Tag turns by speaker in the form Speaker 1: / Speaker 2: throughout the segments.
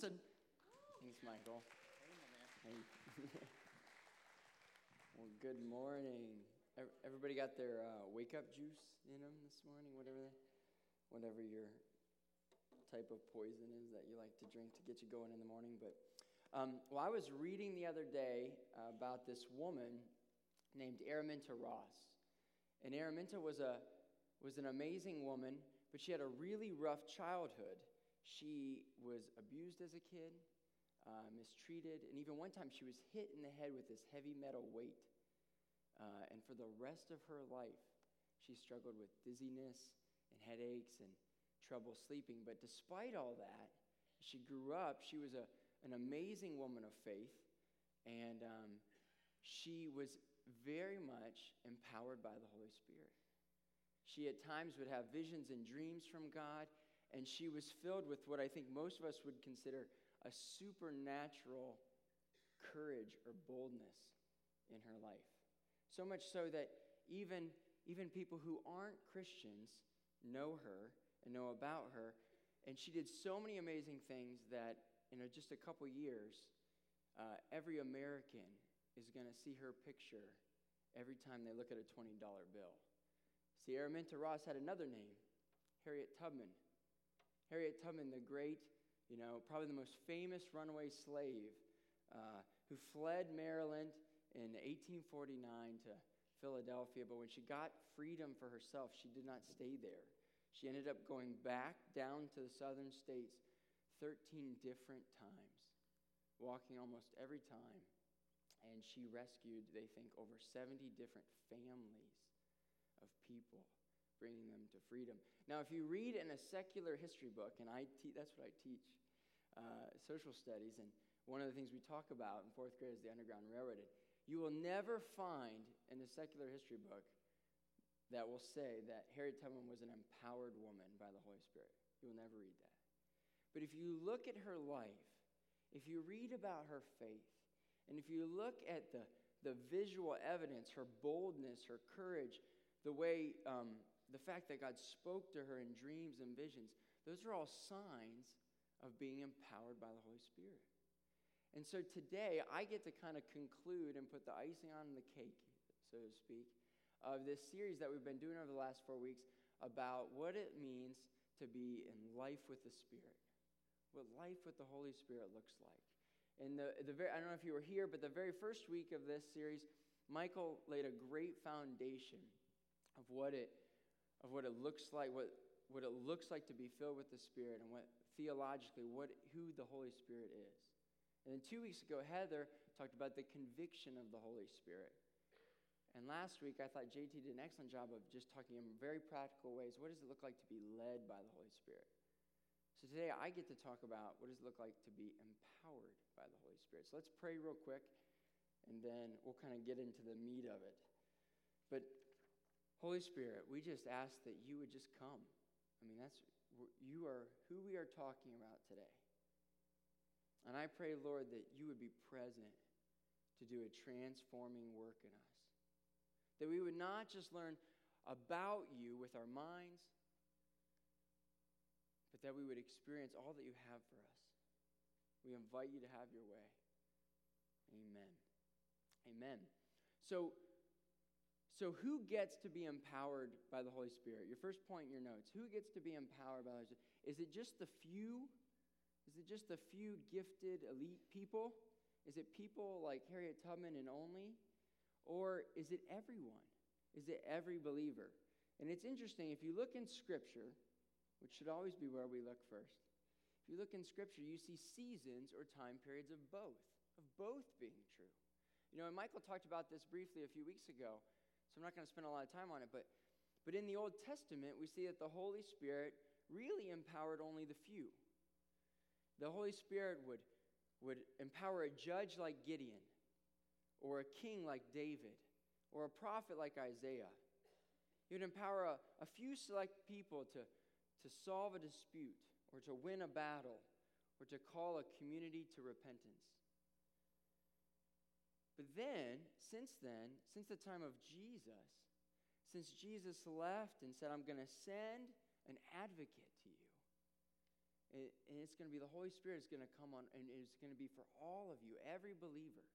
Speaker 1: Thanks, Michael. Well, good morning. Everybody got their uh, wake up juice in them this morning, whatever, they, whatever your type of poison is that you like to drink to get you going in the morning. But um, well, I was reading the other day about this woman named Araminta Ross, and Araminta was a was an amazing woman, but she had a really rough childhood. She was abused as a kid, uh, mistreated, and even one time she was hit in the head with this heavy metal weight. Uh, and for the rest of her life, she struggled with dizziness and headaches and trouble sleeping. But despite all that, she grew up. She was a, an amazing woman of faith, and um, she was very much empowered by the Holy Spirit. She at times would have visions and dreams from God, and she was filled with what I think most of us would consider a supernatural courage or boldness in her life. So much so that even, even people who aren't Christians know her and know about her. And she did so many amazing things that in just a couple years, uh, every American is going to see her picture every time they look at a $20 bill. Araminta Ross had another name, Harriet Tubman. Harriet Tubman, the great, you know, probably the most famous runaway slave uh, who fled Maryland in 1849 to Philadelphia. But when she got freedom for herself, she did not stay there. She ended up going back down to the southern states 13 different times, walking almost every time. And she rescued, they think, over 70 different families of people, bringing them to freedom. Now, if you read in a secular history book, and I te- that's what I teach, uh, social studies, and one of the things we talk about in fourth grade is the Underground Railroad. You will never find in a secular history book that will say that Harriet Tubman was an empowered woman by the Holy Spirit. You will never read that. But if you look at her life, if you read about her faith, and if you look at the, the visual evidence, her boldness, her courage, the way, um, the fact that God spoke to her in dreams and visions, those are all signs of being empowered by the Holy Spirit. And so today, I get to kind of conclude and put the icing on the cake, so to speak, of this series that we've been doing over the last four weeks about what it means to be in life with the Spirit, what life with the Holy Spirit looks like. And the, the very, I don't know if you were here, but the very first week of this series, Michael laid a great foundation of what it, of what it looks like, what, what it looks like to be filled with the Spirit, and what theologically, what, who the Holy Spirit is. And then two weeks ago, Heather talked about the conviction of the Holy Spirit. And last week, I thought JT did an excellent job of just talking in very practical ways. What does it look like to be led by the Holy Spirit? So today, I get to talk about what does it look like to be empowered by the Holy Spirit. So let's pray real quick, and then we'll kind of get into the meat of it. But Holy Spirit, we just ask that you would just come. I mean, that's you are who we are talking about today. And I pray, Lord, that you would be present to do a transforming work in us. That we would not just learn about you with our minds, but that we would experience all that you have for us. We invite you to have your way. Amen. Amen. So, so who gets to be empowered by the Holy Spirit? Your first point in your notes. Who gets to be empowered by the Holy Spirit? Is it just the few? Is it just the few gifted elite people? Is it people like Harriet Tubman and only? Or is it everyone? Is it every believer? And it's interesting, if you look in Scripture, which should always be where we look first, if you look in Scripture, you see seasons or time periods of both, of both being true. You know, and Michael talked about this briefly a few weeks ago, so I'm not going to spend a lot of time on it, but, but in the Old Testament, we see that the Holy Spirit really empowered only the few. The Holy Spirit would, would empower a judge like Gideon, or a king like David, or a prophet like Isaiah. He would empower a, a few select people to, to solve a dispute, or to win a battle, or to call a community to repentance. But then, since then, since the time of Jesus, since Jesus left and said, I'm going to send an advocate to you, and it's going to be the Holy Spirit is going to come on, and it's going to be for all of you, every believer.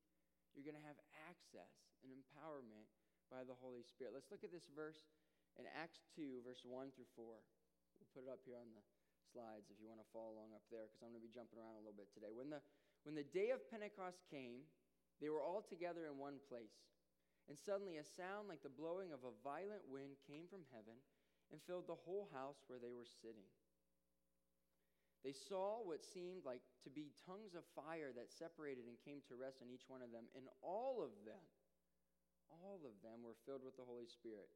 Speaker 1: You're going to have access and empowerment by the Holy Spirit. Let's look at this verse in Acts 2, verse 1 through 4. We'll put it up here on the slides if you want to follow along up there, because I'm going to be jumping around a little bit today. When the, when the day of Pentecost came, they were all together in one place. And suddenly a sound like the blowing of a violent wind came from heaven and filled the whole house where they were sitting. They saw what seemed like to be tongues of fire that separated and came to rest on each one of them. And all of them, all of them were filled with the Holy Spirit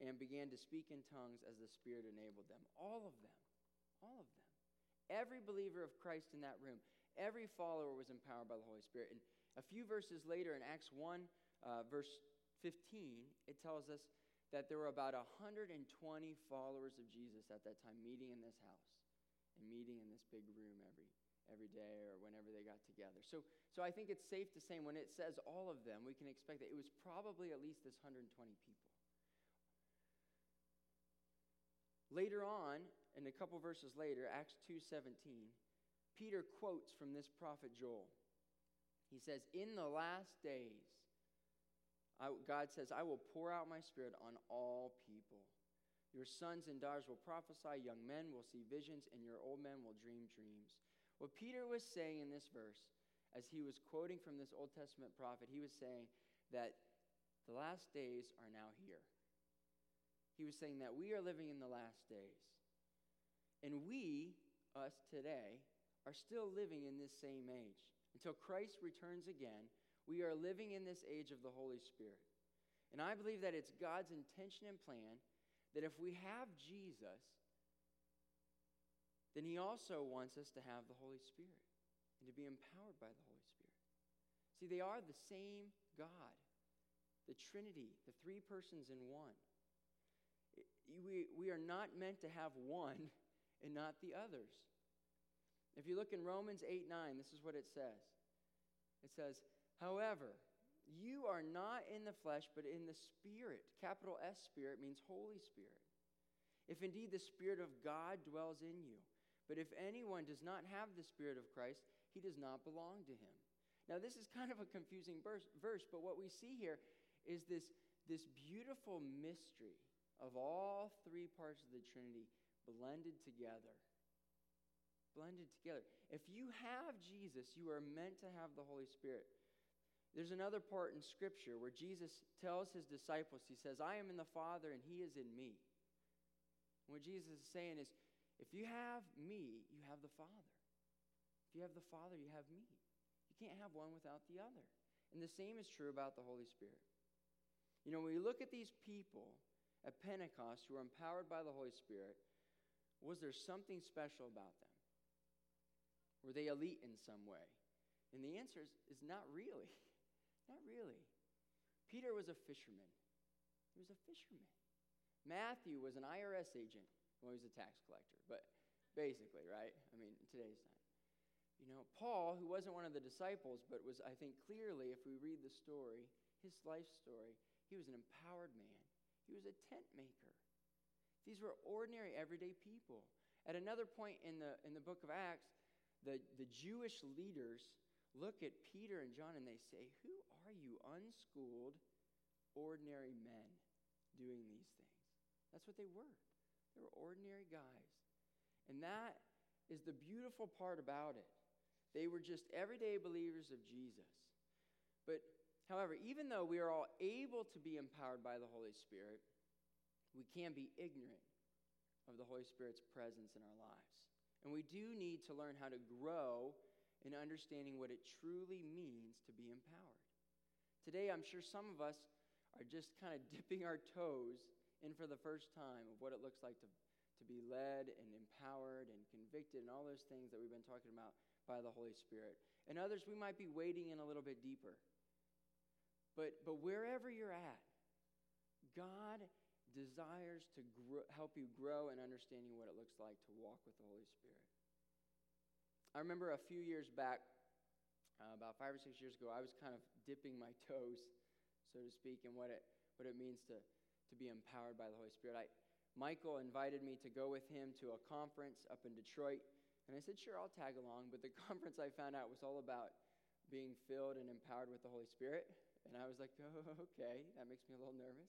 Speaker 1: and began to speak in tongues as the Spirit enabled them. All of them, all of them. Every believer of Christ in that room, every follower was empowered by the Holy Spirit. And a few verses later in Acts 1, uh, verse 15, it tells us that there were about 120 followers of Jesus at that time meeting in this house and meeting in this big room every every day or whenever they got together. So so I think it's safe to say when it says all of them, we can expect that it was probably at least this 120 people. Later on, in a couple verses later, Acts 2:17, Peter quotes from this prophet Joel. He says, "In the last days, I, God says, I will pour out my spirit on all people. Your sons and daughters will prophesy, young men will see visions, and your old men will dream dreams. What Peter was saying in this verse, as he was quoting from this Old Testament prophet, he was saying that the last days are now here. He was saying that we are living in the last days. And we, us today, are still living in this same age. Until Christ returns again, we are living in this age of the Holy Spirit. And I believe that it's God's intention and plan that if we have Jesus, then He also wants us to have the Holy Spirit and to be empowered by the Holy Spirit. See, they are the same God, the Trinity, the three persons in one. We, we are not meant to have one and not the others. If you look in Romans 8 9, this is what it says. It says, However, you are not in the flesh, but in the Spirit. Capital S Spirit means Holy Spirit. If indeed the Spirit of God dwells in you. But if anyone does not have the Spirit of Christ, he does not belong to him. Now, this is kind of a confusing verse, verse but what we see here is this, this beautiful mystery of all three parts of the Trinity blended together. Blended together. If you have Jesus, you are meant to have the Holy Spirit. There's another part in Scripture where Jesus tells his disciples, He says, I am in the Father and He is in me. And what Jesus is saying is, if you have me, you have the Father. If you have the Father, you have me. You can't have one without the other. And the same is true about the Holy Spirit. You know, when we look at these people at Pentecost who are empowered by the Holy Spirit, was there something special about them? Were they elite in some way? And the answer is, is not really. Not really. Peter was a fisherman. He was a fisherman. Matthew was an IRS agent. Well, he was a tax collector, but basically, right? I mean, today's time. You know, Paul, who wasn't one of the disciples, but was, I think, clearly, if we read the story, his life story, he was an empowered man. He was a tent maker. These were ordinary, everyday people. At another point in the, in the book of Acts, the, the Jewish leaders look at Peter and John and they say, Who are you, unschooled, ordinary men, doing these things? That's what they were. They were ordinary guys. And that is the beautiful part about it. They were just everyday believers of Jesus. But, however, even though we are all able to be empowered by the Holy Spirit, we can be ignorant of the Holy Spirit's presence in our lives. And we do need to learn how to grow in understanding what it truly means to be empowered. Today, I'm sure some of us are just kind of dipping our toes in for the first time of what it looks like to, to be led and empowered and convicted and all those things that we've been talking about by the Holy Spirit. And others, we might be wading in a little bit deeper. But, but wherever you're at, God desires to grow, help you grow in understanding what it looks like to walk with the Holy Spirit. I remember a few years back, uh, about five or six years ago, I was kind of dipping my toes, so to speak, in what it, what it means to, to be empowered by the Holy Spirit. I, Michael invited me to go with him to a conference up in Detroit And I said, Sure, I'll tag along. But the conference I found out was all about being filled and empowered with the Holy Spirit. And I was like, Oh, okay, that makes me a little nervous.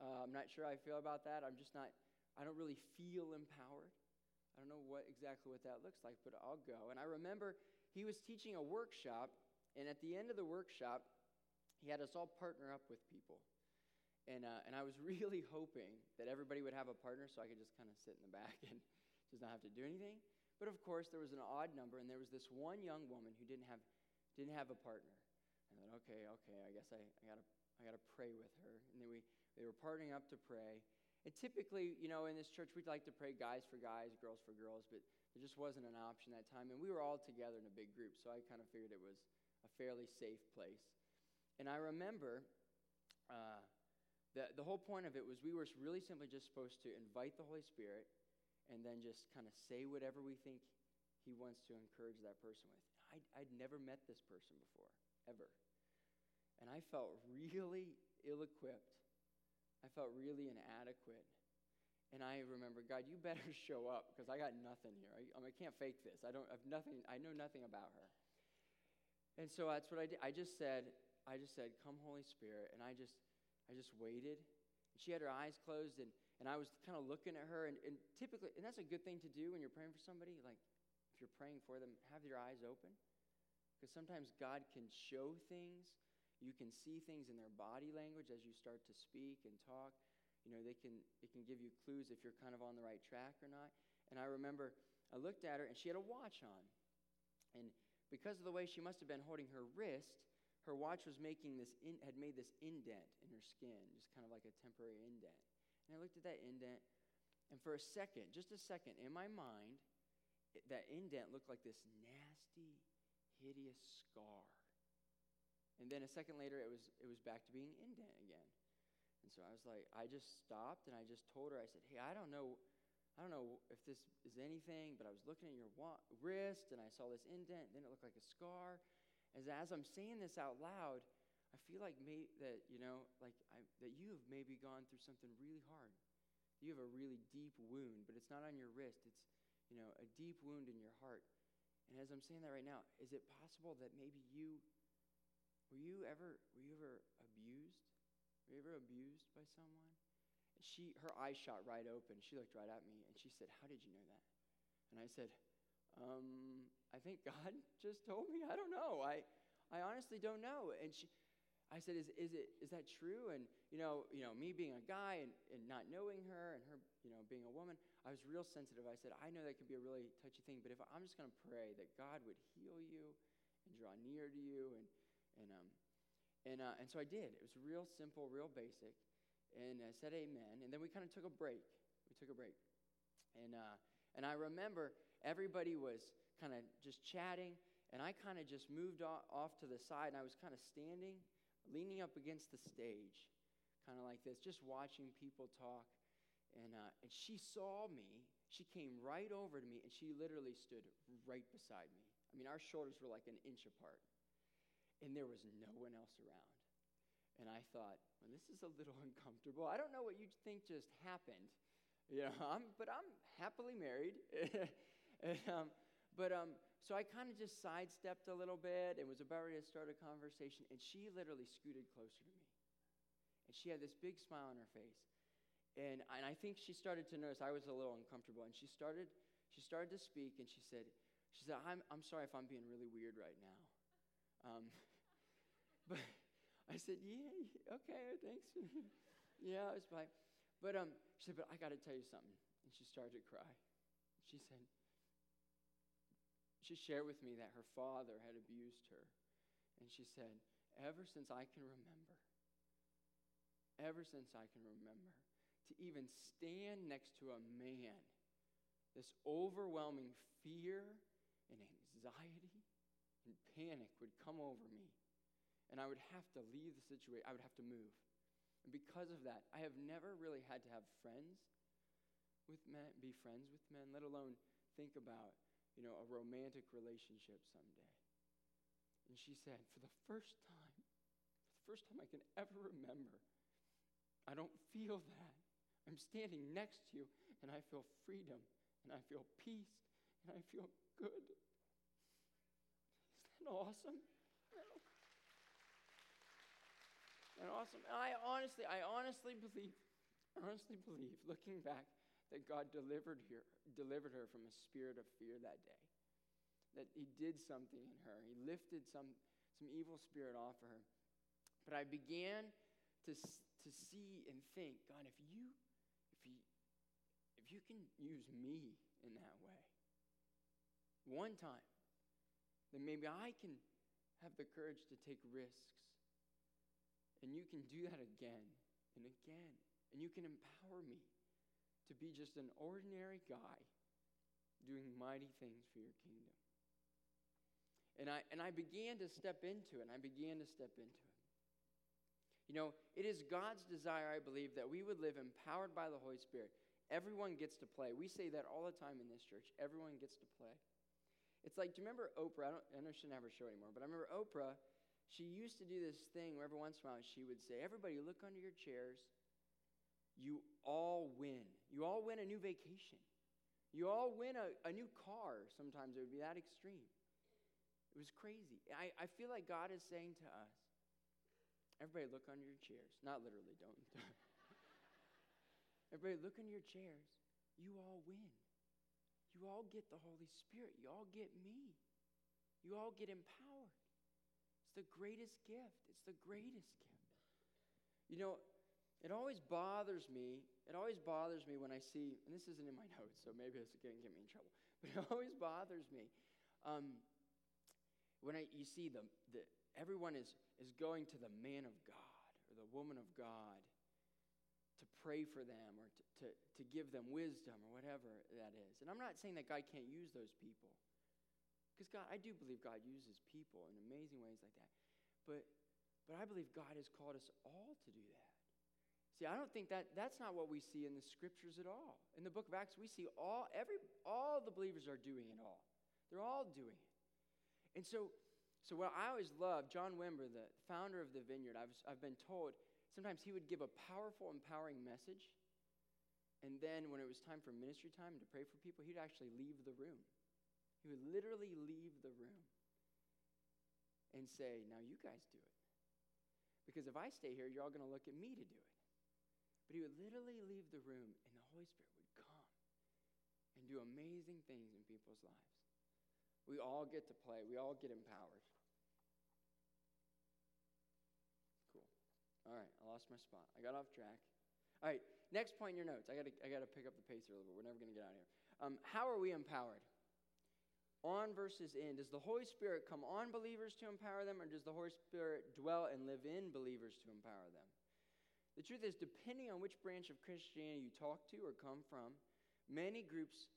Speaker 1: Uh, I'm not sure I feel about that. I'm just not, I don't really feel empowered. I don't know what exactly what that looks like, but I'll go. And I remember he was teaching a workshop, and at the end of the workshop, he had us all partner up with people. And, uh, and I was really hoping that everybody would have a partner so I could just kind of sit in the back and just not have to do anything. But of course, there was an odd number, and there was this one young woman who didn't have, didn't have a partner. And I thought, okay, okay, I guess I, I gotta I gotta pray with her. And then we they were partnering up to pray. And typically, you know, in this church, we'd like to pray guys for guys, girls for girls, but there just wasn't an option that time. And we were all together in a big group, so I kind of figured it was a fairly safe place. And I remember uh, the, the whole point of it was we were really simply just supposed to invite the Holy Spirit and then just kind of say whatever we think he wants to encourage that person with. I'd, I'd never met this person before, ever. And I felt really ill equipped. I felt really inadequate. And I remember, God, you better show up because I got nothing here. I, I, mean, I can't fake this. I don't I have nothing. I know nothing about her. And so that's what I did. I just said, I just said, "Come, Holy Spirit," and I just, I just waited. She had her eyes closed, and and I was kind of looking at her, and, and typically, and that's a good thing to do when you're praying for somebody. Like, if you're praying for them, have your eyes open. Because sometimes God can show things. You can see things in their body language as you start to speak and talk. You know, they can, it can give you clues if you're kind of on the right track or not. And I remember I looked at her, and she had a watch on. And because of the way she must have been holding her wrist, her watch was making this in, had made this indent in her skin, just kind of like a temporary indent. And I looked at that indent, and for a second, just a second, in my mind, that indent looked like this nasty, hideous scar. And then a second later, it was, it was back to being indent again. And so I was like, I just stopped and I just told her, I said, hey, I don't know, I don't know if this is anything, but I was looking at your wa- wrist and I saw this indent, then it looked like a scar. As, as I'm saying this out loud, I feel like may, that, you know, like I, that you have maybe gone through something really hard. You have a really deep wound, but it's not on your wrist. It's, you know, a deep wound in your heart. And as I'm saying that right now, is it possible that maybe you, were you ever, were you ever abused? Were you ever abused by someone? She, her eyes shot right open. She looked right at me and she said, How did you know that? And I said, um, I think God just told me. I don't know. I, I honestly don't know. And she, I said, is, is, it, is that true? And, you know, you know, me being a guy and, and not knowing her and her, you know, being a woman, I was real sensitive. I said, I know that can be a really touchy thing, but if I'm just going to pray that God would heal you and draw near to you. And, and, um, and, uh, and so I did. It was real simple, real basic. And I said amen. And then we kind of took a break. We took a break. And, uh, and I remember everybody was kind of just chatting. And I kind of just moved off to the side and I was kind of standing leaning up against the stage, kind of like this, just watching people talk. And, uh, and she saw me. She came right over to me, and she literally stood right beside me. I mean, our shoulders were like an inch apart, and there was no one else around. And I thought, well, this is a little uncomfortable. I don't know what you think just happened, you know, I'm, but I'm happily married. and, um, but um, so I kind of just sidestepped a little bit and was about ready to start a conversation, and she literally scooted closer to me. And she had this big smile on her face. And, and I think she started to notice I was a little uncomfortable. And she started, she started to speak, and she said, she said, I'm, I'm sorry if I'm being really weird right now. Um, but I said, yeah, okay, thanks. yeah, I was fine. But um, she said, but I got to tell you something. And she started to cry. She said, she shared with me that her father had abused her. And she said, Ever since I can remember, ever since I can remember, to even stand next to a man, this overwhelming fear and anxiety and panic would come over me. And I would have to leave the situation, I would have to move. And because of that, I have never really had to have friends with men, be friends with men, let alone think about you know, a romantic relationship someday. And she said, for the first time, for the first time I can ever remember, I don't feel that. I'm standing next to you, and I feel freedom, and I feel peace, and I feel good. Isn't that awesome? And awesome. And I honestly, I honestly believe, honestly believe, looking back, that God delivered her, delivered her from a spirit of fear that day. That He did something in her. He lifted some, some evil spirit off of her. But I began to, to see and think, God, if you, if you, if you can use me in that way, one time, then maybe I can have the courage to take risks and you can do that again and again. And you can empower me to be just an ordinary guy doing mighty things for your kingdom. And I, and I began to step into it, and I began to step into it. You know, it is God's desire, I believe, that we would live empowered by the Holy Spirit. Everyone gets to play. We say that all the time in this church. Everyone gets to play. It's like, do you remember Oprah? I, don't, I know she her show anymore, but I remember Oprah she used to do this thing where every once in a while she would say, Everybody, look under your chairs. You all win. You all win a new vacation. You all win a, a new car. Sometimes it would be that extreme. It was crazy. I, I feel like God is saying to us, Everybody, look under your chairs. Not literally, don't. Everybody, look under your chairs. You all win. You all get the Holy Spirit. You all get me. You all get empowered. It's the greatest gift. It's the greatest gift. You know, it always bothers me. It always bothers me when I see, and this isn't in my notes, so maybe it's going to get me in trouble, but it always bothers me um, when I, you see the, the, everyone is, is going to the man of God or the woman of God to pray for them or to, to, to give them wisdom or whatever that is. And I'm not saying that God can't use those people. Because God, I do believe God uses people in amazing ways like that. But, but I believe God has called us all to do that. See, I don't think that that's not what we see in the scriptures at all. In the book of Acts, we see all every all the believers are doing it all. They're all doing it. And so, so what I always love, John Wimber, the founder of the Vineyard, I've, I've been told sometimes he would give a powerful, empowering message. And then when it was time for ministry time to pray for people, he'd actually leave the room. He would literally leave the room and say, Now you guys do it. Because if I stay here, you're all going to look at me to do it. But he would literally leave the room, and the Holy Spirit would come and do amazing things in people's lives. We all get to play, we all get empowered. Cool. All right, I lost my spot. I got off track. All right, next point in your notes. I got I to pick up the pace a little bit. We're never going to get out of here. Um, how are we empowered? On versus in. Does the Holy Spirit come on believers to empower them, or does the Holy Spirit dwell and live in believers to empower them? The truth is, depending on which branch of Christianity you talk to or come from, many groups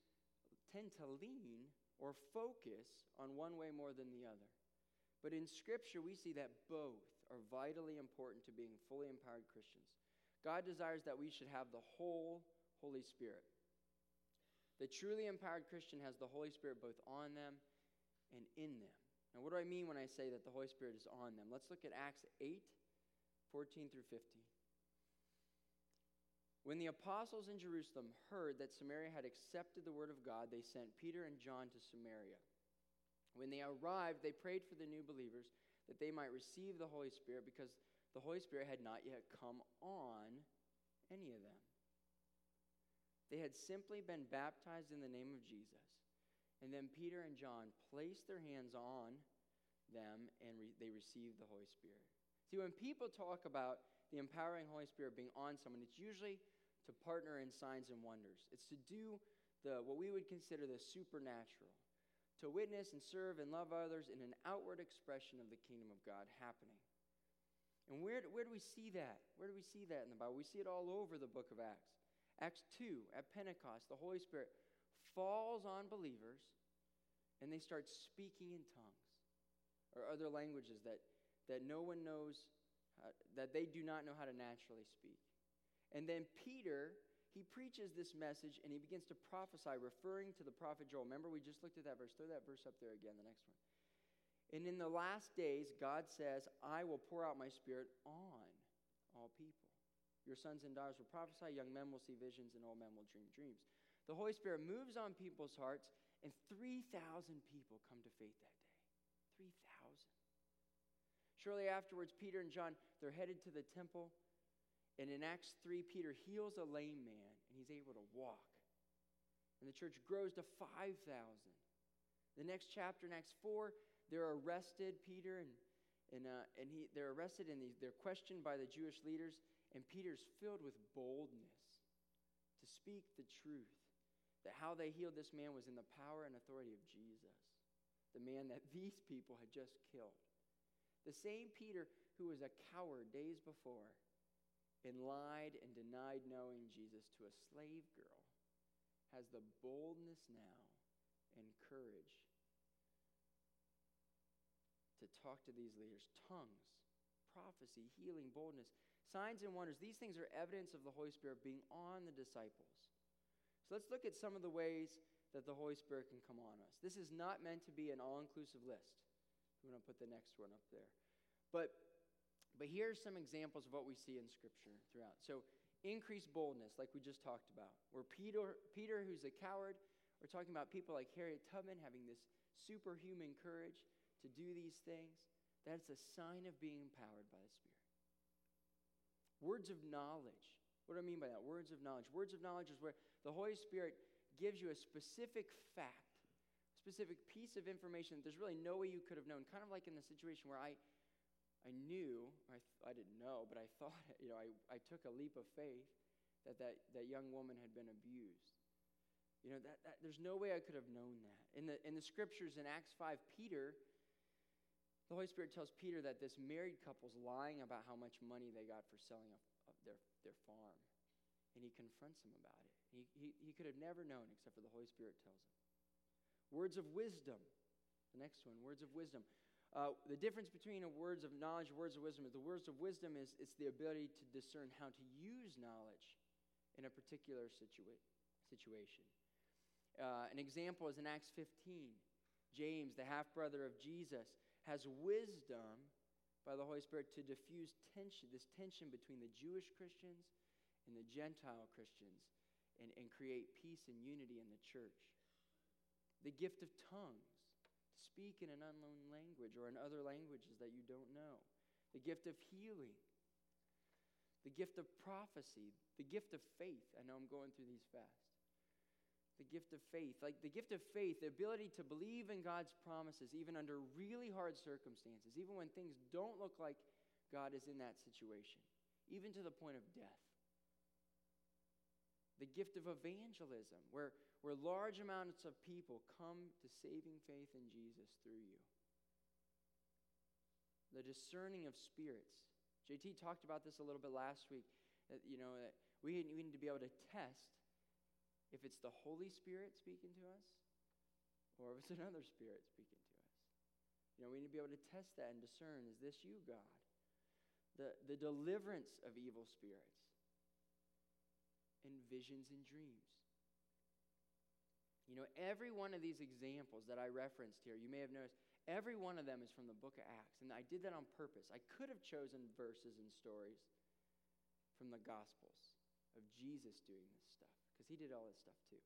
Speaker 1: tend to lean or focus on one way more than the other. But in Scripture, we see that both are vitally important to being fully empowered Christians. God desires that we should have the whole Holy Spirit. The truly empowered Christian has the Holy Spirit both on them and in them. Now, what do I mean when I say that the Holy Spirit is on them? Let's look at Acts 8 14 through 15. When the apostles in Jerusalem heard that Samaria had accepted the word of God, they sent Peter and John to Samaria. When they arrived, they prayed for the new believers that they might receive the Holy Spirit because the Holy Spirit had not yet come on any of them. They had simply been baptized in the name of Jesus. And then Peter and John placed their hands on them and re- they received the Holy Spirit. See, when people talk about the empowering Holy Spirit being on someone, it's usually to partner in signs and wonders. It's to do the what we would consider the supernatural, to witness and serve and love others in an outward expression of the kingdom of God happening. And where, where do we see that? Where do we see that in the Bible? We see it all over the book of Acts. Acts 2, at Pentecost, the Holy Spirit falls on believers and they start speaking in tongues or other languages that, that no one knows, how, that they do not know how to naturally speak. And then Peter, he preaches this message and he begins to prophesy, referring to the prophet Joel. Remember, we just looked at that verse. Throw that verse up there again, the next one. And in the last days, God says, I will pour out my spirit on all people. Your sons and daughters will prophesy, young men will see visions, and old men will dream dreams. The Holy Spirit moves on people's hearts And 3,000 people come to faith that day. 3,000. Shortly afterwards, Peter and John, they're headed to the temple. And in Acts 3, Peter heals a lame man, and he's able to walk. And the church grows to 5,000. The next chapter, in Acts 4, they're arrested, Peter, and, and, uh, and he, they're arrested, and they're questioned by the Jewish leaders. And Peter's filled with boldness to speak the truth that how they healed this man was in the power and authority of Jesus, the man that these people had just killed. The same Peter who was a coward days before and lied and denied knowing Jesus to a slave girl has the boldness now and courage to talk to these leaders. Tongues, prophecy, healing, boldness, signs and wonders. These things are evidence of the Holy Spirit being on the disciples. So let's look at some of the ways that the Holy Spirit can come on us. This is not meant to be an all inclusive list. I'm going to put the next one up there. But, but here are some examples of what we see in Scripture throughout. So, increased boldness, like we just talked about. Where Peter, Peter, who's a coward, we're talking about people like Harriet Tubman having this superhuman courage to do these things. That's a sign of being empowered by the Spirit. Words of knowledge. What do I mean by that? Words of knowledge. Words of knowledge is where the Holy Spirit gives you a specific fact specific piece of information that there's really no way you could have known. Kind of like in the situation where I, I knew, I, I didn't know, but I thought, you know, I, I took a leap of faith that, that that young woman had been abused. You know, that, that, there's no way I could have known that. In the, in the scriptures in Acts 5, Peter, the Holy Spirit tells Peter that this married couple's lying about how much money they got for selling a, a, their, their farm. And he confronts him about it. He, he, he could have never known except for the Holy Spirit tells him. Words of wisdom. The next one, words of wisdom. Uh, the difference between words of knowledge and words of wisdom is the words of wisdom is it's the ability to discern how to use knowledge in a particular situa- situation. Uh, an example is in Acts 15. James, the half brother of Jesus, has wisdom by the Holy Spirit to diffuse tension, this tension between the Jewish Christians and the Gentile Christians, and, and create peace and unity in the church the gift of tongues, to speak in an unknown language or in other languages that you don't know, the gift of healing, the gift of prophecy, the gift of faith. I know I'm going through these fast. The gift of faith, like the gift of faith, the ability to believe in God's promises, even under really hard circumstances, even when things don't look like God is in that situation, even to the point of death. The gift of evangelism, where where large amounts of people come to saving faith in Jesus through you. The discerning of spirits. JT talked about this a little bit last week. That, you know, that we need to be able to test if it's the Holy Spirit speaking to us or if it's another spirit speaking to us. You know, we need to be able to test that and discern is this you, God? The, the deliverance of evil spirits and visions and dreams. You know, every one of these examples that I referenced here, you may have noticed, every one of them is from the book of Acts. And I did that on purpose. I could have chosen verses and stories from the Gospels of Jesus doing this stuff, because he did all this stuff too.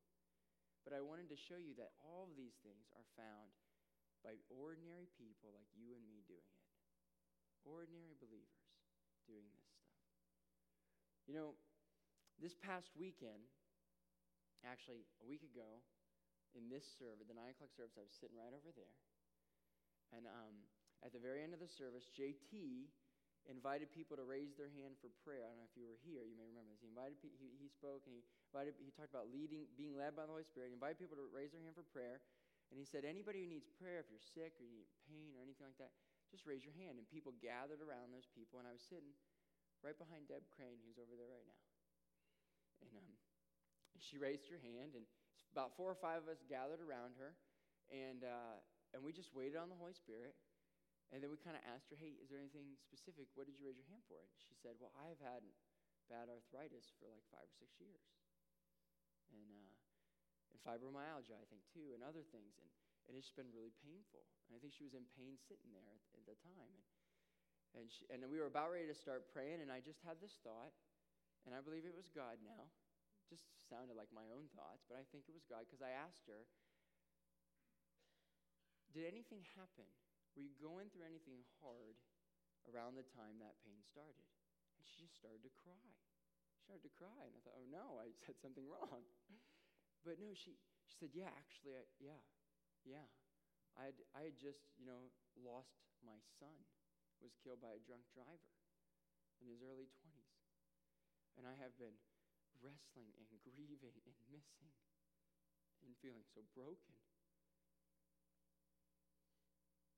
Speaker 1: But I wanted to show you that all of these things are found by ordinary people like you and me doing it. Ordinary believers doing this stuff. You know, this past weekend, actually, a week ago, in this service, the 9 o'clock service, I was sitting right over there. And um, at the very end of the service, JT invited people to raise their hand for prayer. I don't know if you were here, you may remember this. He invited he, he spoke and he invited he talked about leading being led by the Holy Spirit. He invited people to raise their hand for prayer. And he said, anybody who needs prayer, if you're sick or you need pain or anything like that, just raise your hand. And people gathered around those people, and I was sitting right behind Deb Crane, who's over there right now. And um, she raised her hand, and about four or five of us gathered around her, and, uh, and we just waited on the Holy Spirit. And then we kind of asked her, hey, is there anything specific? What did you raise your hand for? And she said, well, I've had bad arthritis for like five or six years. And, uh, and fibromyalgia, I think, too, and other things. And, and it's been really painful. And I think she was in pain sitting there at, at the time. And, and, she, and we were about ready to start praying, and I just had this thought, and I believe it was God now just sounded like my own thoughts, but I think it was God because I asked her, Did anything happen? Were you going through anything hard around the time that pain started? And she just started to cry. She started to cry. And I thought, oh no, I said something wrong. But no, she, she said, yeah, actually, I, yeah, yeah. I had, I had just, you know, lost my son, was killed by a drunk driver in his early 20s. And I have been wrestling and grieving and missing and feeling so broken.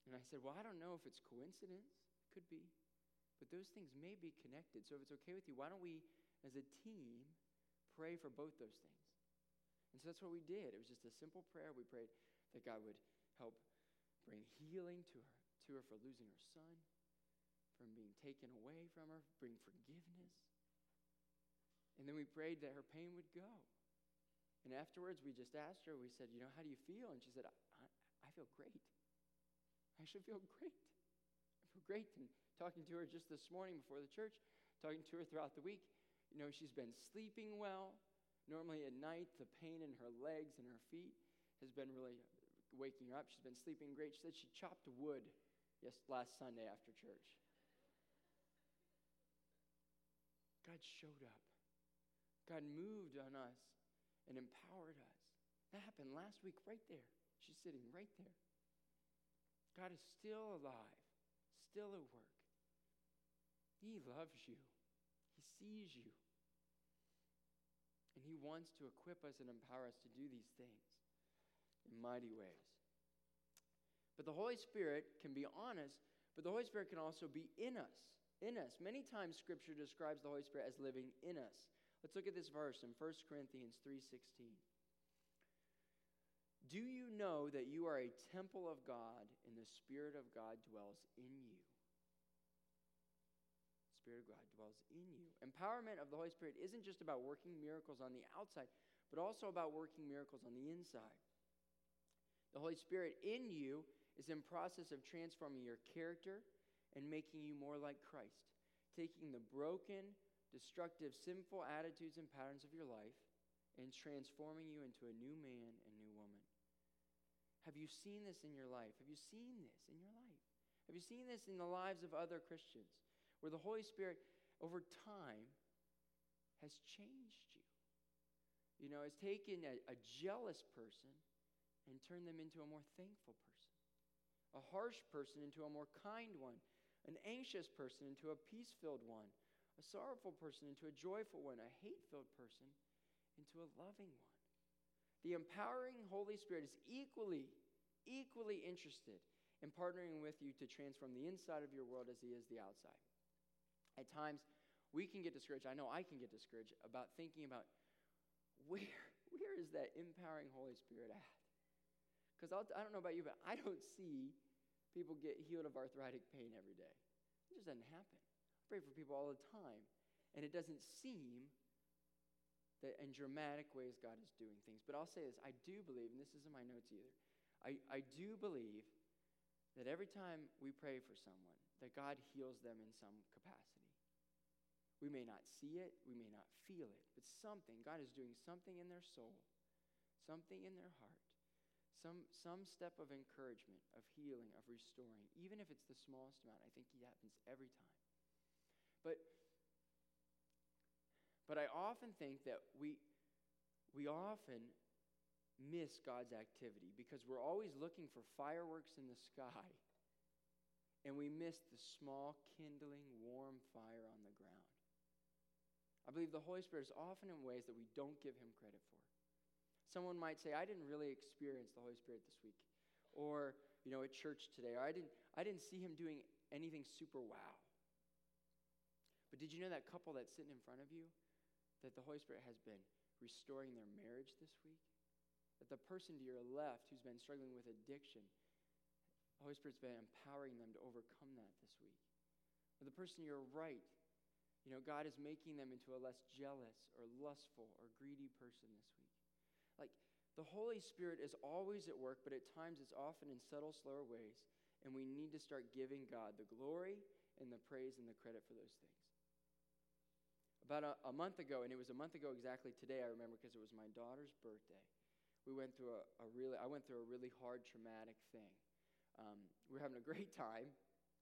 Speaker 1: And I said, Well, I don't know if it's coincidence. Could be. But those things may be connected. So if it's okay with you, why don't we, as a team, pray for both those things? And so that's what we did. It was just a simple prayer. We prayed that God would help bring healing to her, to her for losing her son, from being taken away from her, bring forgiveness. And then we prayed that her pain would go. And afterwards, we just asked her, we said, You know, how do you feel? And she said, I, I, I feel great. I should feel great. I feel great. And talking to her just this morning before the church, talking to her throughout the week, you know, she's been sleeping well. Normally at night, the pain in her legs and her feet has been really waking her up. She's been sleeping great. She said she chopped wood yes, last Sunday after church. God showed up. God moved on us and empowered us. That happened last week right there. She's sitting right there. God is still alive, still at work. He loves you, He sees you. And He wants to equip us and empower us to do these things in mighty ways. But the Holy Spirit can be on us, but the Holy Spirit can also be in us. In us. Many times Scripture describes the Holy Spirit as living in us. Let's look at this verse in 1 Corinthians 3:16. Do you know that you are a temple of God and the Spirit of God dwells in you? The Spirit of God dwells in you. Empowerment of the Holy Spirit isn't just about working miracles on the outside, but also about working miracles on the inside. The Holy Spirit in you is in process of transforming your character and making you more like Christ, taking the broken, destructive, sinful attitudes and patterns of your life and transforming you into a new man. Have you seen this in your life? Have you seen this in your life? Have you seen this in the lives of other Christians where the Holy Spirit over time has changed you? You know, has taken a, a jealous person and turned them into a more thankful person, a harsh person into a more kind one, an anxious person into a peace filled one, a sorrowful person into a joyful one, a hate filled person into a loving one. The empowering Holy Spirit is equally, equally interested in partnering with you to transform the inside of your world as He is the outside. At times, we can get discouraged. I know I can get discouraged about thinking about where, where is that empowering Holy Spirit at? Because I don't know about you, but I don't see people get healed of arthritic pain every day. It just doesn't happen. I pray for people all the time, and it doesn't seem that in dramatic ways God is doing things. But I'll say this I do believe, and this isn't my notes either, I, I do believe that every time we pray for someone, that God heals them in some capacity. We may not see it, we may not feel it, but something, God is doing something in their soul, something in their heart, some, some step of encouragement, of healing, of restoring, even if it's the smallest amount. I think He happens every time. But but I often think that we, we often miss God's activity because we're always looking for fireworks in the sky and we miss the small, kindling, warm fire on the ground. I believe the Holy Spirit is often in ways that we don't give him credit for. Someone might say, I didn't really experience the Holy Spirit this week. Or, you know, at church today. Or I didn't, I didn't see him doing anything super wow. But did you know that couple that's sitting in front of you? That the Holy Spirit has been restoring their marriage this week. That the person to your left who's been struggling with addiction, the Holy Spirit's been empowering them to overcome that this week. Or the person to your right, you know, God is making them into a less jealous or lustful or greedy person this week. Like, the Holy Spirit is always at work, but at times it's often in subtle, slower ways, and we need to start giving God the glory and the praise and the credit for those things. About a, a, month ago, and it was a month ago exactly today, I remember because it was my daughter's birthday. We went through a, a really, I went through a really hard, traumatic thing. Um, we were having a great time.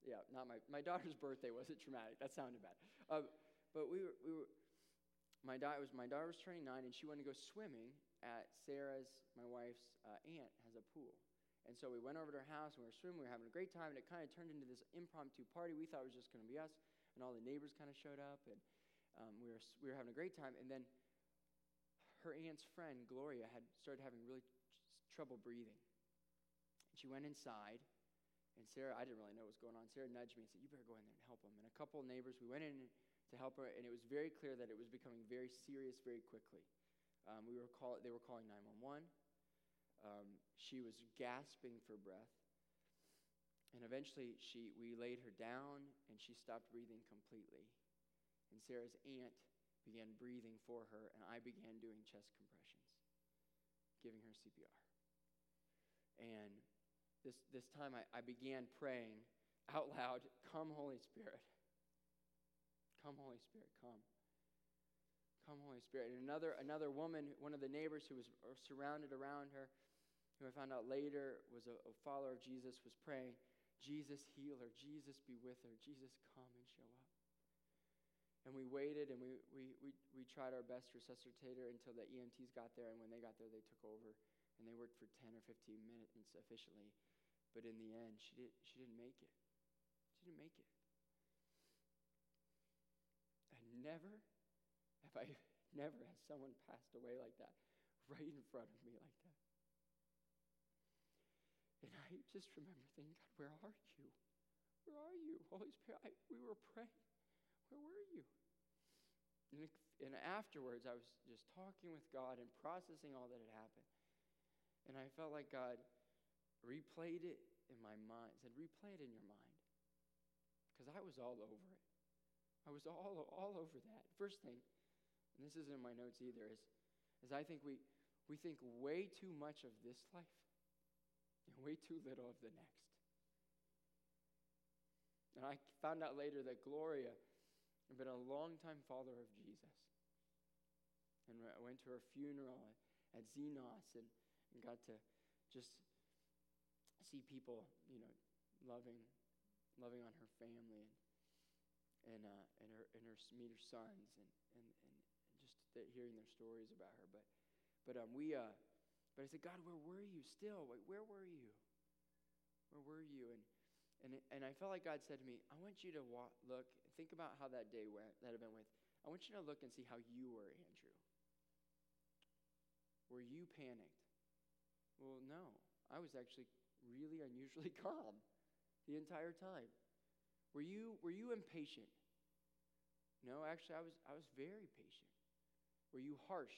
Speaker 1: Yeah, not my, my daughter's birthday wasn't traumatic. That sounded bad. Uh, but we were, we were my, daughter was, my daughter was turning nine, and she wanted to go swimming at Sarah's, my wife's uh, aunt, has a pool. And so we went over to her house, and we were swimming. We were having a great time, and it kind of turned into this impromptu party. We thought it was just going to be us, and all the neighbors kind of showed up, and um, we, were, we were having a great time. And then her aunt's friend, Gloria, had started having really trouble breathing. And she went inside, and Sarah, I didn't really know what was going on. Sarah nudged me and said, You better go in there and help them. And a couple of neighbors, we went in to help her, and it was very clear that it was becoming very serious very quickly. Um, we were call, they were calling 911. Um, she was gasping for breath. And eventually, she, we laid her down, and she stopped breathing completely. And Sarah's aunt began breathing for her, and I began doing chest compressions, giving her CPR. And this, this time I, I began praying out loud, Come, Holy Spirit. Come, Holy Spirit, come. Come, Holy Spirit. And another, another woman, one of the neighbors who was surrounded around her, who I found out later was a, a follower of Jesus, was praying, Jesus, heal her. Jesus, be with her. Jesus, come and show. And we waited and we, we, we, we tried our best to resuscitate her until the EMTs got there. And when they got there, they took over and they worked for 10 or 15 minutes efficiently. But in the end, she, did, she didn't make it. She didn't make it. And never have I, never has someone passed away like that, right in front of me like that. And I just remember thinking, God, where are you? Where are you? Holy Spirit, I, we were praying. Where were you? And, and afterwards, I was just talking with God and processing all that had happened. And I felt like God replayed it in my mind, said, replay it in your mind. Because I was all over it. I was all, all over that. First thing, and this isn't in my notes either, is, is I think we, we think way too much of this life and way too little of the next. And I found out later that Gloria had been a long-time follower of Jesus. And I went to her funeral at Xenos and, and got to just see people, you know, loving, loving on her family and and uh, and her and her meet her sons and and, and just hearing their stories about her. But but um, we uh, but I said, God, where were you still? Where were you? Where were you? And and and I felt like God said to me, I want you to walk, look, think about how that day went, that event went. I want you to look and see how you were, Andrew. Were you panicked? Well, no. I was actually really unusually calm the entire time. Were you, were you impatient? No, actually, I was, I was very patient. Were you harsh?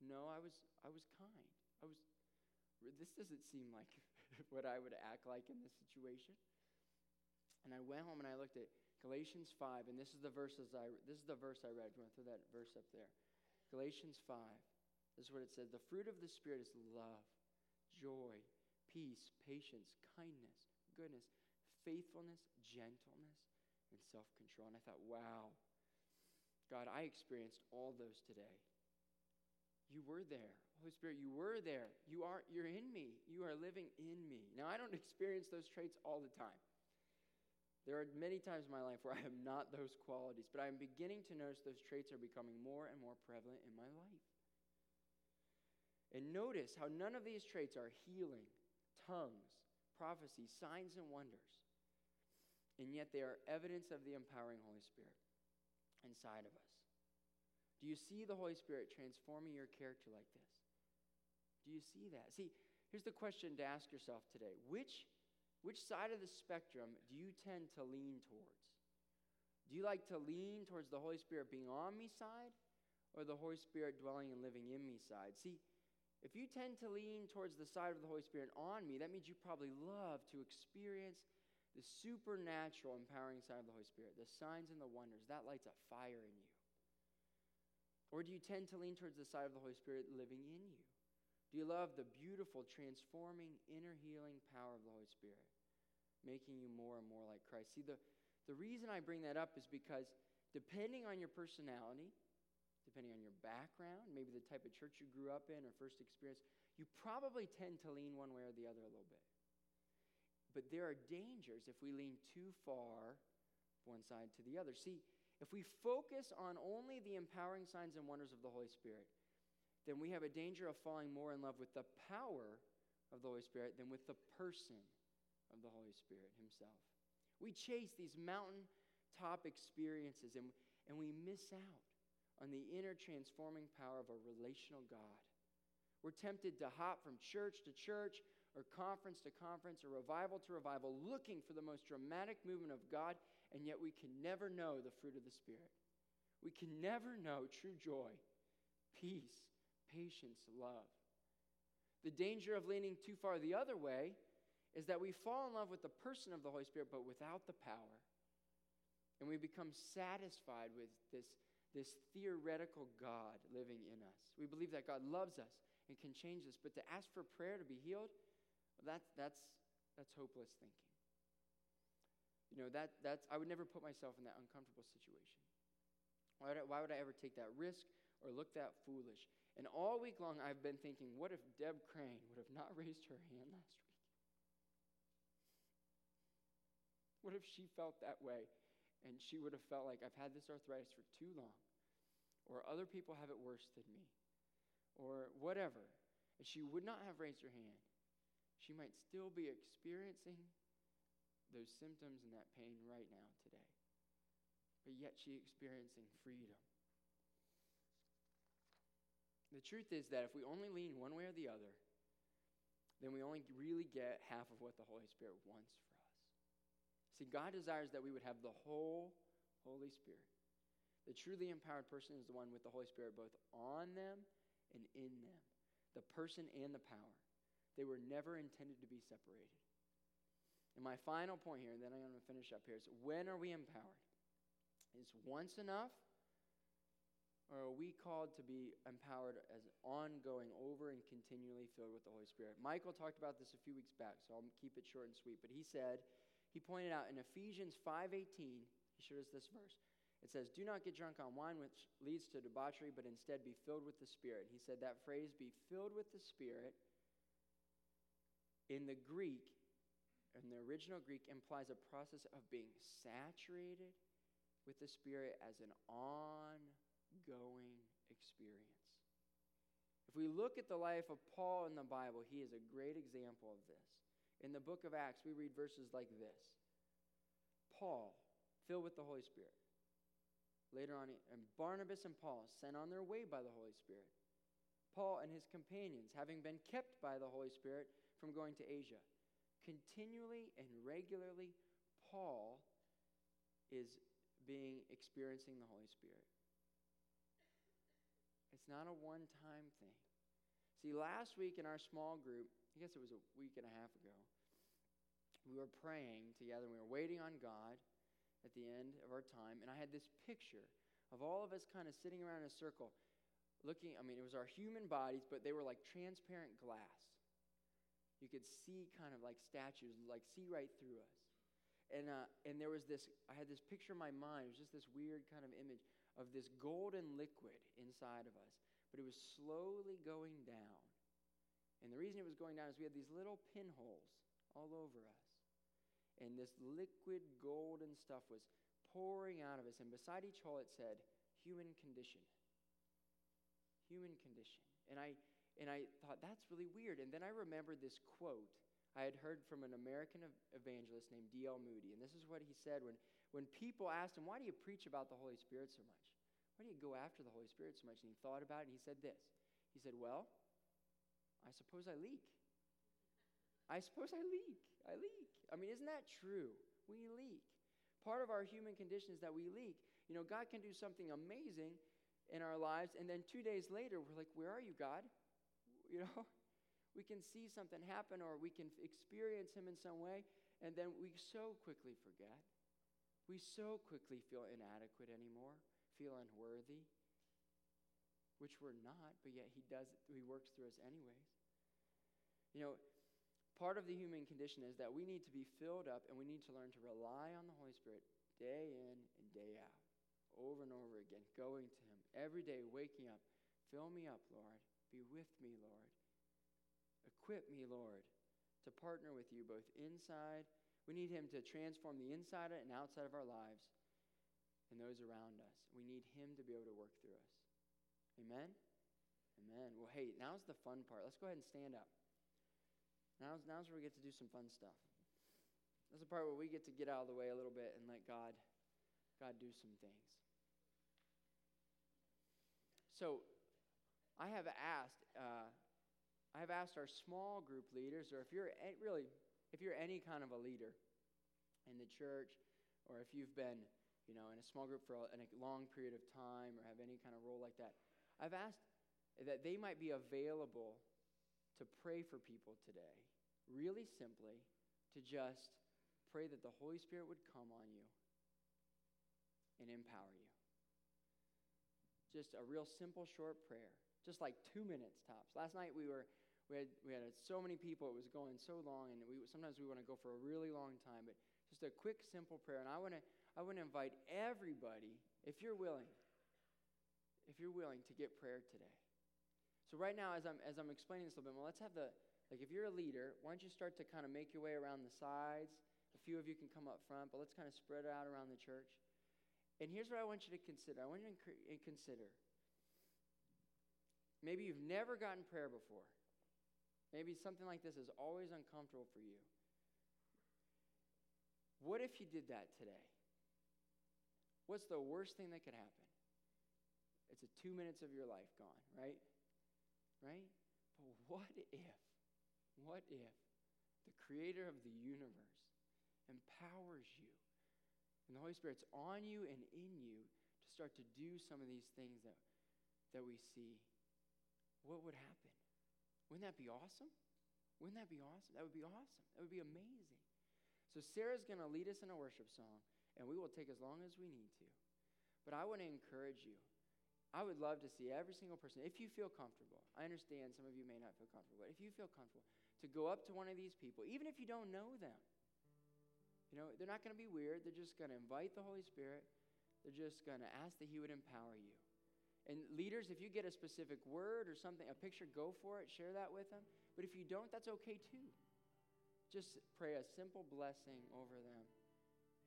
Speaker 1: No, I was, I was kind. I was, this doesn't seem like what I would act like in this situation. And I went home and I looked at Galatians 5, and this is the verses I, this is the verse I read. You want to throw that verse up there? Galatians 5. This is what it says. The fruit of the Spirit is love, joy, peace, patience, kindness, goodness, faithfulness, gentleness, and self control. And I thought, wow, God, I experienced all those today. You were there. Holy Spirit, you were there. You are, you're in me. You are living in me. Now, I don't experience those traits all the time. There are many times in my life where I have not those qualities, but I'm beginning to notice those traits are becoming more and more prevalent in my life. And notice how none of these traits are healing, tongues, prophecy, signs, and wonders and yet they are evidence of the empowering Holy Spirit inside of us. Do you see the Holy Spirit transforming your character like this? Do you see that? See, here's the question to ask yourself today which, which side of the spectrum do you tend to lean towards? Do you like to lean towards the Holy Spirit being on me side or the Holy Spirit dwelling and living in me side? See, if you tend to lean towards the side of the Holy Spirit on me, that means you probably love to experience the supernatural empowering side of the Holy Spirit, the signs and the wonders, that lights a fire in you? Or do you tend to lean towards the side of the Holy Spirit living in you? Love the beautiful, transforming, inner healing power of the Holy Spirit, making you more and more like Christ? See, the, the reason I bring that up is because depending on your personality, depending on your background, maybe the type of church you grew up in or first experience, you probably tend to lean one way or the other a little bit. But there are dangers if we lean too far one side to the other. See, if we focus on only the empowering signs and wonders of the Holy Spirit, then we have a danger of falling more in love with the power of the Holy Spirit than with the person of the Holy Spirit Himself. We chase these mountaintop experiences and, and we miss out on the inner transforming power of a relational God. We're tempted to hop from church to church or conference to conference or revival to revival, looking for the most dramatic movement of God, and yet we can never know the fruit of the Spirit. We can never know true joy, peace, patience, love. The danger of leaning too far the other way is that we fall in love with the person of the Holy Spirit, but without the power. And we become satisfied with this, this theoretical God living in us. We believe that God loves us and can change us, but to ask for prayer to be healed, that's, that's, that's hopeless thinking. You know, that, that's, I would never put myself in that uncomfortable situation. Why would, I, why would I ever take that risk or look that foolish? And all week long, I've been thinking, what if Deb Crane would have not raised her hand last week? What if she felt that way and she would have felt like, I've had this arthritis for too long? Or other people have it worse than me? Or whatever. And she would not have raised her hand she might still be experiencing those symptoms and that pain right now today. But yet she experiencing freedom. The truth is that if we only lean one way or the other, then we only really get half of what the Holy Spirit wants for us. See, God desires that we would have the whole Holy Spirit. The truly empowered person is the one with the Holy Spirit both on them and in them, the person and the power. They were never intended to be separated. And my final point here, and then I'm going to finish up here, is when are we empowered? Is once enough? Or are we called to be empowered as ongoing, over and continually filled with the Holy Spirit? Michael talked about this a few weeks back, so I'll keep it short and sweet. But he said, he pointed out in Ephesians 5:18, he showed us this verse. It says, Do not get drunk on wine, which leads to debauchery, but instead be filled with the Spirit. He said that phrase, be filled with the Spirit, in the Greek, in the original Greek, implies a process of being saturated with the Spirit as an ongoing experience. If we look at the life of Paul in the Bible, he is a great example of this. In the book of Acts, we read verses like this Paul, filled with the Holy Spirit. Later on, and Barnabas and Paul, sent on their way by the Holy Spirit. Paul and his companions, having been kept by the Holy Spirit, from going to Asia. Continually and regularly, Paul is being experiencing the Holy Spirit. Not a one time thing. See, last week in our small group, I guess it was a week and a half ago, we were praying together. We were waiting on God at the end of our time, and I had this picture of all of us kind of sitting around in a circle looking. I mean, it was our human bodies, but they were like transparent glass you could see kind of like statues, like see right through us. And, uh, and there was this, I had this picture in my mind. It was just this weird kind of image of this golden liquid inside of us, but it was slowly going down. And the reason it was going down is we had these little pinholes all over us. And this liquid golden stuff was pouring out of us. And beside each hole it said, human condition. Human condition. And I, and I thought, that's really weird. And then I remembered this quote I had heard from an American evangelist named D.L. Moody. And this is what he said when, when people asked him, Why do you preach about the Holy Spirit so much? Why do you go after the Holy Spirit so much? And he thought about it and he said this He said, Well, I suppose I leak. I suppose I leak. I leak. I mean, isn't that true? We leak. Part of our human condition is that we leak. You know, God can do something amazing in our lives, and then two days later, we're like, Where are you, God? you know? We can see something happen or we can experience Him in some way, and then we so quickly forget. We so quickly feel inadequate anymore, feel unworthy, which we're not, but yet He does, He works through us anyways. You know, part of the human condition is that we need to be filled up and we need to learn to rely on the Holy Spirit day in and day out, over and over again, going to Him every day, waking up. Fill me up, Lord. Be with me, Lord. Equip me, Lord, to partner with you both inside. We need Him to transform the inside and outside of our lives and those around us. We need Him to be able to work through us. Amen? Amen. Well, hey, now's the fun part. Let's go ahead and stand up. Now's, now's where we get to do some fun stuff. That's the part where we get to get out of the way a little bit and let God, God do some things. So, I have asked, uh, I have asked our small group leaders, or if you're really, if you're any kind of a leader in the church, or if you've been, you know, in a small group for a, a long period of time, or have any kind of role like that, I've asked that they might be available to pray for people today. Really simply, to just pray that the Holy Spirit would come on you and empower you. Just a real simple, short prayer, just like two minutes tops. Last night we were we had we had so many people; it was going so long, and we sometimes we want to go for a really long time. But just a quick, simple prayer, and I want to I want to invite everybody, if you're willing, if you're willing to get prayer today. So right now, as I'm as I'm explaining this a little bit more, let's have the like if you're a leader, why don't you start to kind of make your way around the sides? A few of you can come up front, but let's kind of spread out around the church. And here's what I want you to consider. I want you to consider. Maybe you've never gotten prayer before. Maybe something like this is always uncomfortable for you. What if you did that today? What's the worst thing that could happen? It's a two minutes of your life gone, right? Right? But what if, what if the creator of the universe empowers you and the Holy Spirit's on you and in you to start to do some of these things that, that we see, what would happen? Wouldn't that be awesome? Wouldn't that be awesome? That would be awesome. That would be amazing. So, Sarah's going to lead us in a worship song, and we will take as long as we need to. But I want to encourage you. I would love to see every single person, if you feel comfortable. I understand some of you may not feel comfortable, but if you feel comfortable, to go up to one of these people, even if you don't know them, you know, they're not going to be weird. They're just going to invite the Holy Spirit. They're just going to ask that He would empower you. And leaders, if you get a specific word or something, a picture, go for it, share that with them. But if you don't, that's okay too. Just pray a simple blessing over them,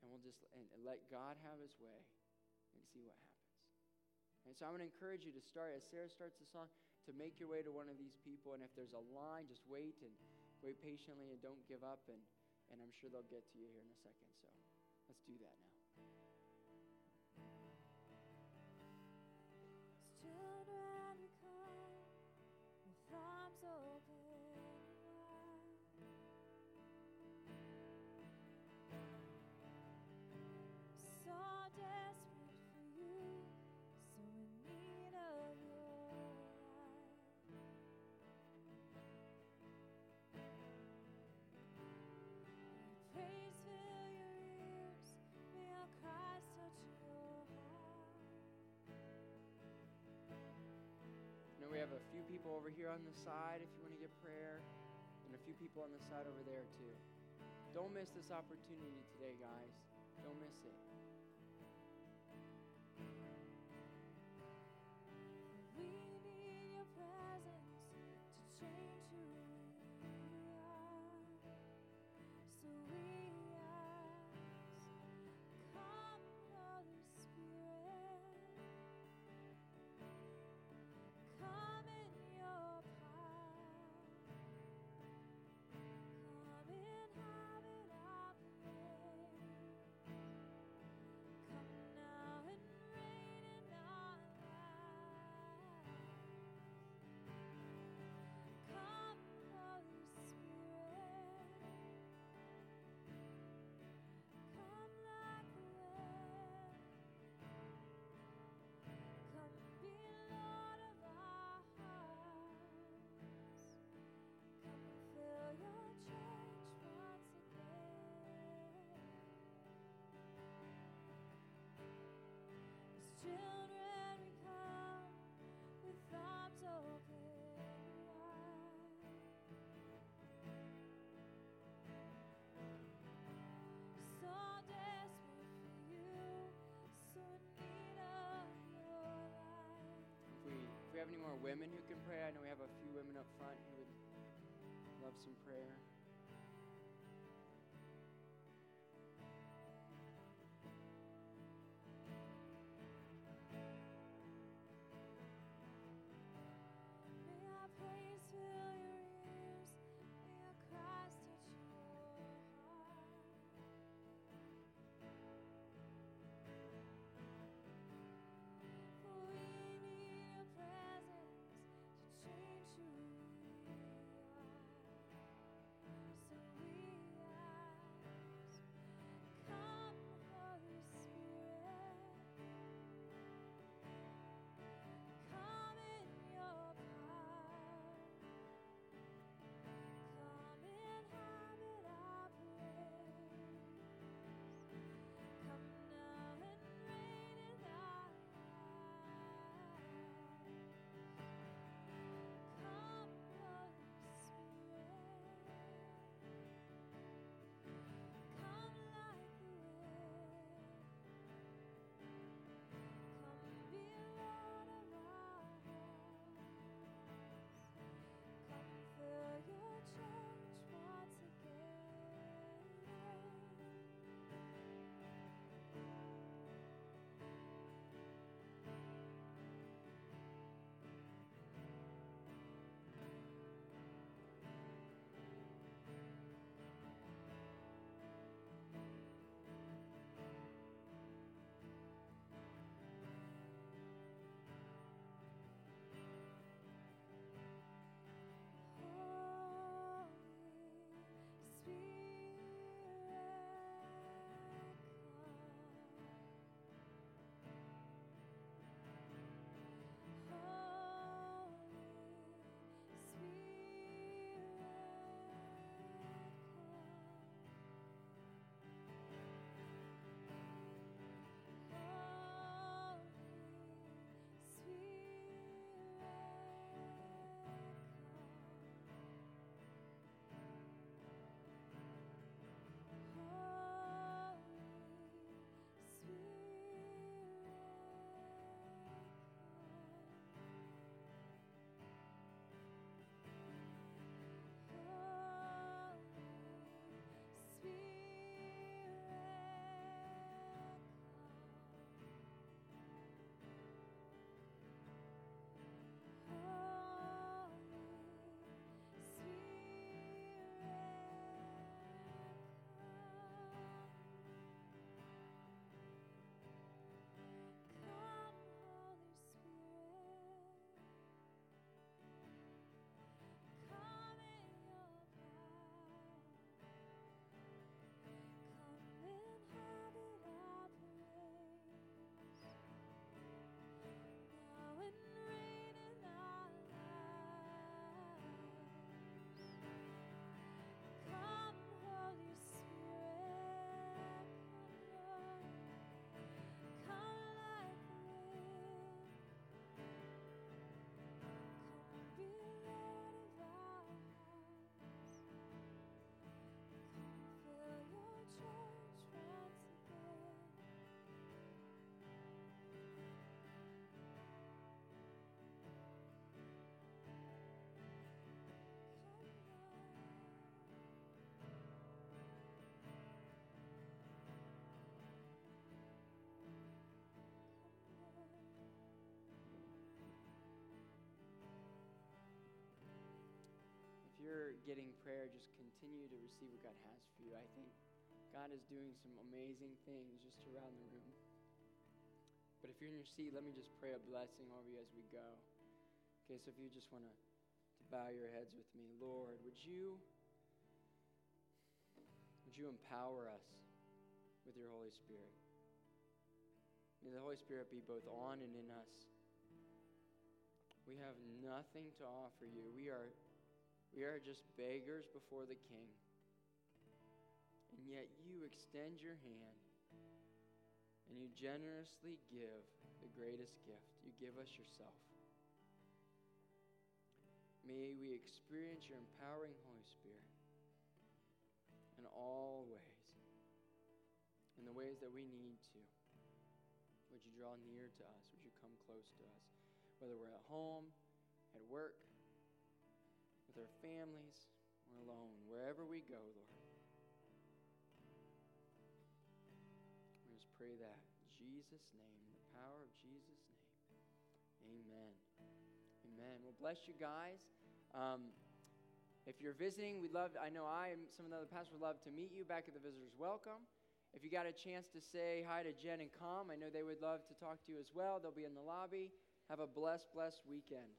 Speaker 1: and we'll just and, let God have His way and see what happens. And so I'm going to encourage you to start, as Sarah starts the song, to make your way to one of these people. And if there's a line, just wait and wait patiently and don't give up. And and I'm sure they'll get to you here in a second. So let's do that now. People over here on the side if you want to get prayer, and a few people on the side over there too. Don't miss this opportunity today, guys. Don't miss it. More women who can pray, I know we have a few women up front who would love some prayer. Getting prayer, just continue to receive what God has for you. I think God is doing some amazing things just around the room. But if you're in your seat, let me just pray a blessing over you as we go. Okay, so if you just want to bow your heads with me, Lord, would you would you empower us with your Holy Spirit? May the Holy Spirit be both on and in us. We have nothing to offer you. We are, we are just beggars before the King. And yet you extend your hand and you generously give the greatest gift. You give us yourself. May we experience your empowering Holy Spirit in all ways, in the ways that we need to. Would you draw near to us? Would you come close to us? Whether we're at home, at work, with our families, or alone, wherever we go, Lord. We just pray that. In Jesus' name, the power of Jesus' name. Amen. Amen. Well, bless you guys. Um, if you're visiting, we'd love, I know I and some of the other pastors would love to meet you back at the Visitors Welcome. If you got a chance to say hi to Jen and Com, I know they would love to talk to you as well. They'll be in the lobby. Have a blessed, blessed weekend.